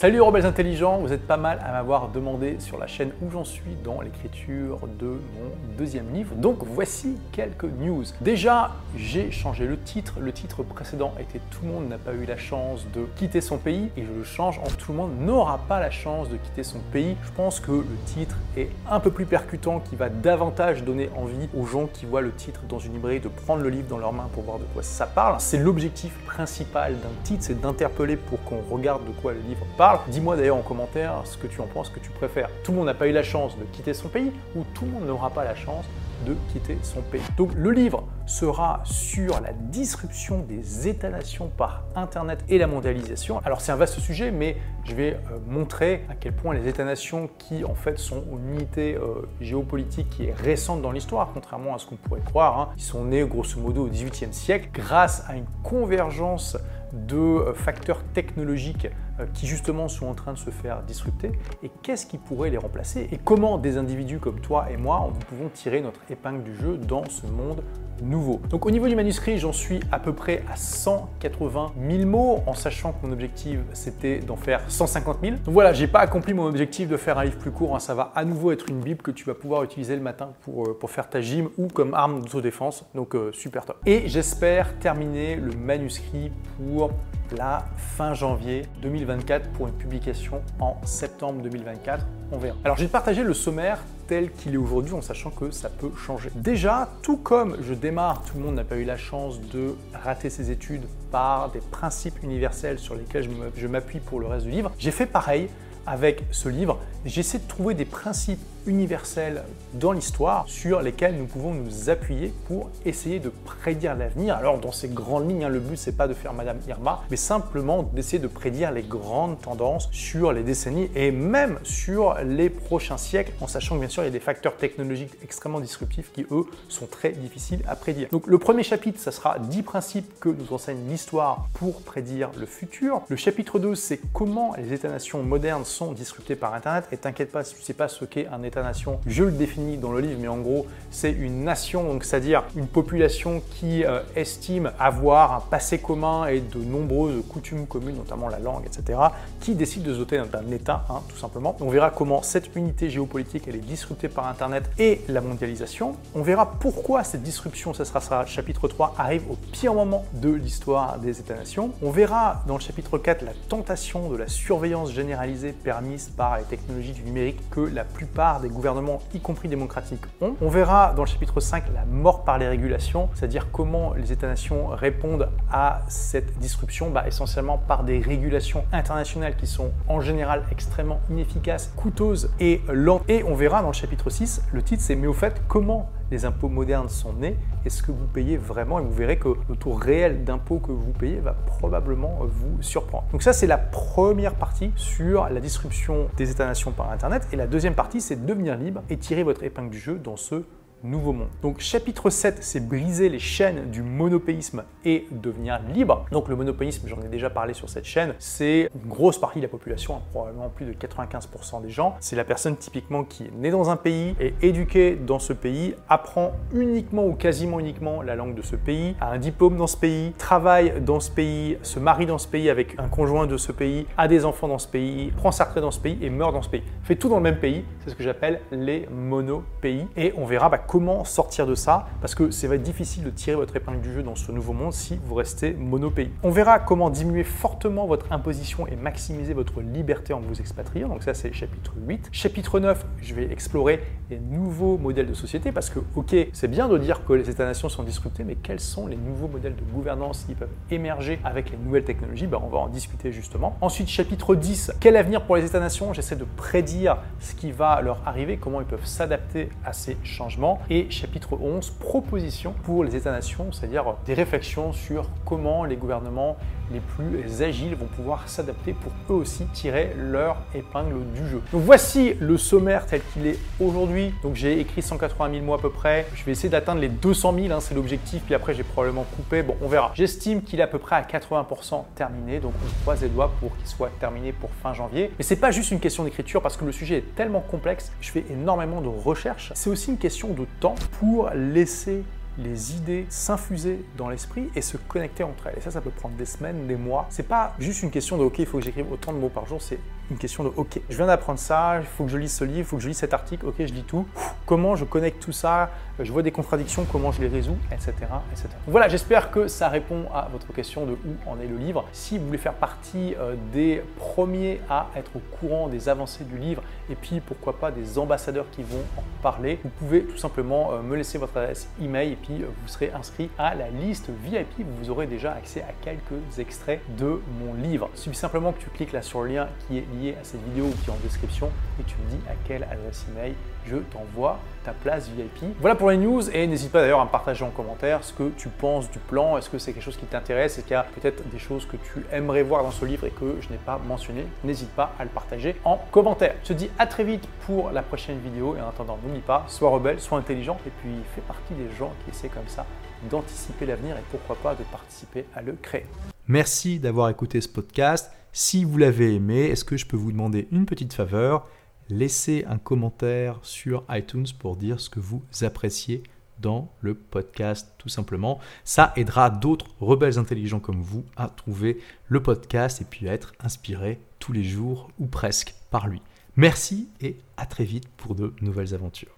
Salut les rebelles intelligents, vous êtes pas mal à m'avoir demandé sur la chaîne où j'en suis dans l'écriture de mon deuxième livre. Donc voici quelques news. Déjà, j'ai changé le titre. Le titre précédent était Tout le monde n'a pas eu la chance de quitter son pays et je le change en Tout le monde n'aura pas la chance de quitter son pays. Je pense que le titre est un peu plus percutant, qui va davantage donner envie aux gens qui voient le titre dans une librairie de prendre le livre dans leurs mains pour voir de quoi ça parle. C'est l'objectif principal d'un titre, c'est d'interpeller pour qu'on regarde de quoi le livre parle Dis-moi d'ailleurs en commentaire ce que tu en penses, ce que tu préfères. Tout le monde n'a pas eu la chance de quitter son pays ou tout le monde n'aura pas la chance de quitter son pays. Donc le livre sera sur la disruption des États-nations par Internet et la mondialisation. Alors c'est un vaste sujet, mais je vais euh, montrer à quel point les États-nations, qui en fait sont une unité euh, géopolitique qui est récente dans l'histoire, contrairement à ce qu'on pourrait croire, hein, ils sont nés grosso modo au XVIIIe siècle, grâce à une convergence de euh, facteurs technologiques qui justement sont en train de se faire disrupter et qu'est-ce qui pourrait les remplacer et comment des individus comme toi et moi nous pouvons tirer notre épingle du jeu dans ce monde nouveau. Donc au niveau du manuscrit, j'en suis à peu près à 180 000 mots en sachant que mon objectif c'était d'en faire 150 000. Donc voilà, j'ai pas accompli mon objectif de faire un livre plus court, hein. ça va à nouveau être une bible que tu vas pouvoir utiliser le matin pour, euh, pour faire ta gym ou comme arme d'autodéfense, donc super top. Et j'espère terminer le manuscrit pour la fin janvier 2024 pour une publication en septembre 2024. On verra. Alors j'ai partagé le sommaire tel qu'il est aujourd'hui en sachant que ça peut changer. Déjà, tout comme je démarre, tout le monde n'a pas eu la chance de rater ses études par des principes universels sur lesquels je m'appuie pour le reste du livre, j'ai fait pareil avec ce livre. J'essaie de trouver des principes universels dans l'histoire sur lesquels nous pouvons nous appuyer pour essayer de prédire l'avenir. Alors dans ces grandes lignes, hein, le but c'est pas de faire Madame Irma, mais simplement d'essayer de prédire les grandes tendances sur les décennies et même sur les prochains siècles, en sachant que bien sûr il y a des facteurs technologiques extrêmement disruptifs qui eux sont très difficiles à prédire. Donc le premier chapitre, ça sera 10 principes que nous enseigne l'histoire pour prédire le futur. Le chapitre 2, c'est comment les États-nations modernes sont disruptés par Internet. Et t'inquiète pas, si tu sais pas ce qu'est un État-nation, je le définis dans le livre, mais en gros, c'est une nation, donc c'est-à-dire une population qui euh, estime avoir un passé commun et de nombreuses coutumes communes, notamment la langue, etc., qui décide de se doter d'un État, hein, tout simplement. On verra comment cette unité géopolitique, elle est disruptée par Internet et la mondialisation. On verra pourquoi cette disruption, ça sera ça, chapitre 3, arrive au pire moment de l'histoire des États-nations. On verra dans le chapitre 4 la tentation de la surveillance généralisée permise par les technologies du numérique que la plupart des gouvernements, y compris démocratiques, ont. On verra dans le chapitre 5 la mort par les régulations, c'est-à-dire comment les États-nations répondent à cette disruption, bah, essentiellement par des régulations internationales qui sont en général extrêmement inefficaces, coûteuses et lentes. Et on verra dans le chapitre 6, le titre c'est Mais au fait, comment les impôts modernes sont nés est-ce que vous payez vraiment Et vous verrez que le taux réel d'impôt que vous payez va probablement vous surprendre. Donc ça, c'est la première partie sur la disruption des États-nations par Internet. Et la deuxième partie, c'est devenir libre et tirer votre épingle du jeu dans ce nouveau monde. Donc chapitre 7, c'est briser les chaînes du monopéisme et devenir libre. Donc le monopéisme, j'en ai déjà parlé sur cette chaîne, c'est une grosse partie de la population, hein, probablement plus de 95% des gens. C'est la personne typiquement qui est née dans un pays, est éduquée dans ce pays, apprend uniquement ou quasiment uniquement la langue de ce pays, a un diplôme dans ce pays, travaille dans ce pays, se marie dans ce pays avec un conjoint de ce pays, a des enfants dans ce pays, prend sa retraite dans ce pays et meurt dans ce pays. Fait tout dans le même pays, c'est ce que j'appelle les monopéis. Et on verra bah, comment sortir de ça, parce que c'est va être difficile de tirer votre épingle du jeu dans ce nouveau monde si vous restez monopays. On verra comment diminuer fortement votre imposition et maximiser votre liberté en vous expatriant, donc ça c'est chapitre 8. Chapitre 9, je vais explorer les nouveaux modèles de société, parce que ok, c'est bien de dire que les États-nations sont disruptés, mais quels sont les nouveaux modèles de gouvernance qui peuvent émerger avec les nouvelles technologies? Ben, On va en discuter justement. Ensuite, chapitre 10, quel avenir pour les États-nations J'essaie de prédire ce qui va leur arriver, comment ils peuvent s'adapter à ces changements et chapitre 11, propositions pour les États-nations, c'est-à-dire des réflexions sur comment les gouvernements les plus agiles vont pouvoir s'adapter pour eux aussi tirer leur épingle du jeu. Donc voici le sommaire tel qu'il est aujourd'hui. Donc j'ai écrit 180 000 mots à peu près. Je vais essayer d'atteindre les 200 000, hein, c'est l'objectif. Puis après j'ai probablement coupé. Bon, on verra. J'estime qu'il est à peu près à 80% terminé. Donc on croise les doigts pour qu'il soit terminé pour fin janvier. Mais c'est pas juste une question d'écriture parce que le sujet est tellement complexe. Je fais énormément de recherches. C'est aussi une question de temps pour laisser les idées s'infuser dans l'esprit et se connecter entre elles. Et ça, ça peut prendre des semaines, des mois. C'est pas juste une question de OK, il faut que j'écrive autant de mots par jour, c'est une question de OK, je viens d'apprendre ça, il faut que je lise ce livre, il faut que je lise cet article, OK, je lis tout. Comment je connecte tout ça? Je vois des contradictions, comment je les résous, etc. etc. Voilà, j'espère que ça répond à votre question de où en est le livre. Si vous voulez faire partie euh, des premiers à être au courant des avancées du livre et puis pourquoi pas des ambassadeurs qui vont en parler, vous pouvez tout simplement euh, me laisser votre adresse email euh, vous serez inscrit à la liste VIP. Vous aurez déjà accès à quelques extraits de mon livre. Il suffit simplement que tu cliques là sur le lien qui est lié à cette vidéo ou qui est en description et tu me dis à quelle adresse email je t'envoie ta place VIP. Voilà pour les news et n'hésite pas d'ailleurs à me partager en commentaire ce que tu penses du plan. Est-ce que c'est quelque chose qui t'intéresse? Est-ce qu'il y a peut-être des choses que tu aimerais voir dans ce livre et que je n'ai pas mentionné N'hésite pas à le partager en commentaire. Je te dis à très vite pour la prochaine vidéo et en attendant, n'oublie pas, sois rebelle, sois intelligent et puis fais partie des gens qui essaient comme ça d'anticiper l'avenir et pourquoi pas de participer à le créer. Merci d'avoir écouté ce podcast. Si vous l'avez aimé, est-ce que je peux vous demander une petite faveur? Laissez un commentaire sur iTunes pour dire ce que vous appréciez dans le podcast tout simplement. Ça aidera d'autres rebelles intelligents comme vous à trouver le podcast et puis à être inspirés tous les jours ou presque par lui. Merci et à très vite pour de nouvelles aventures.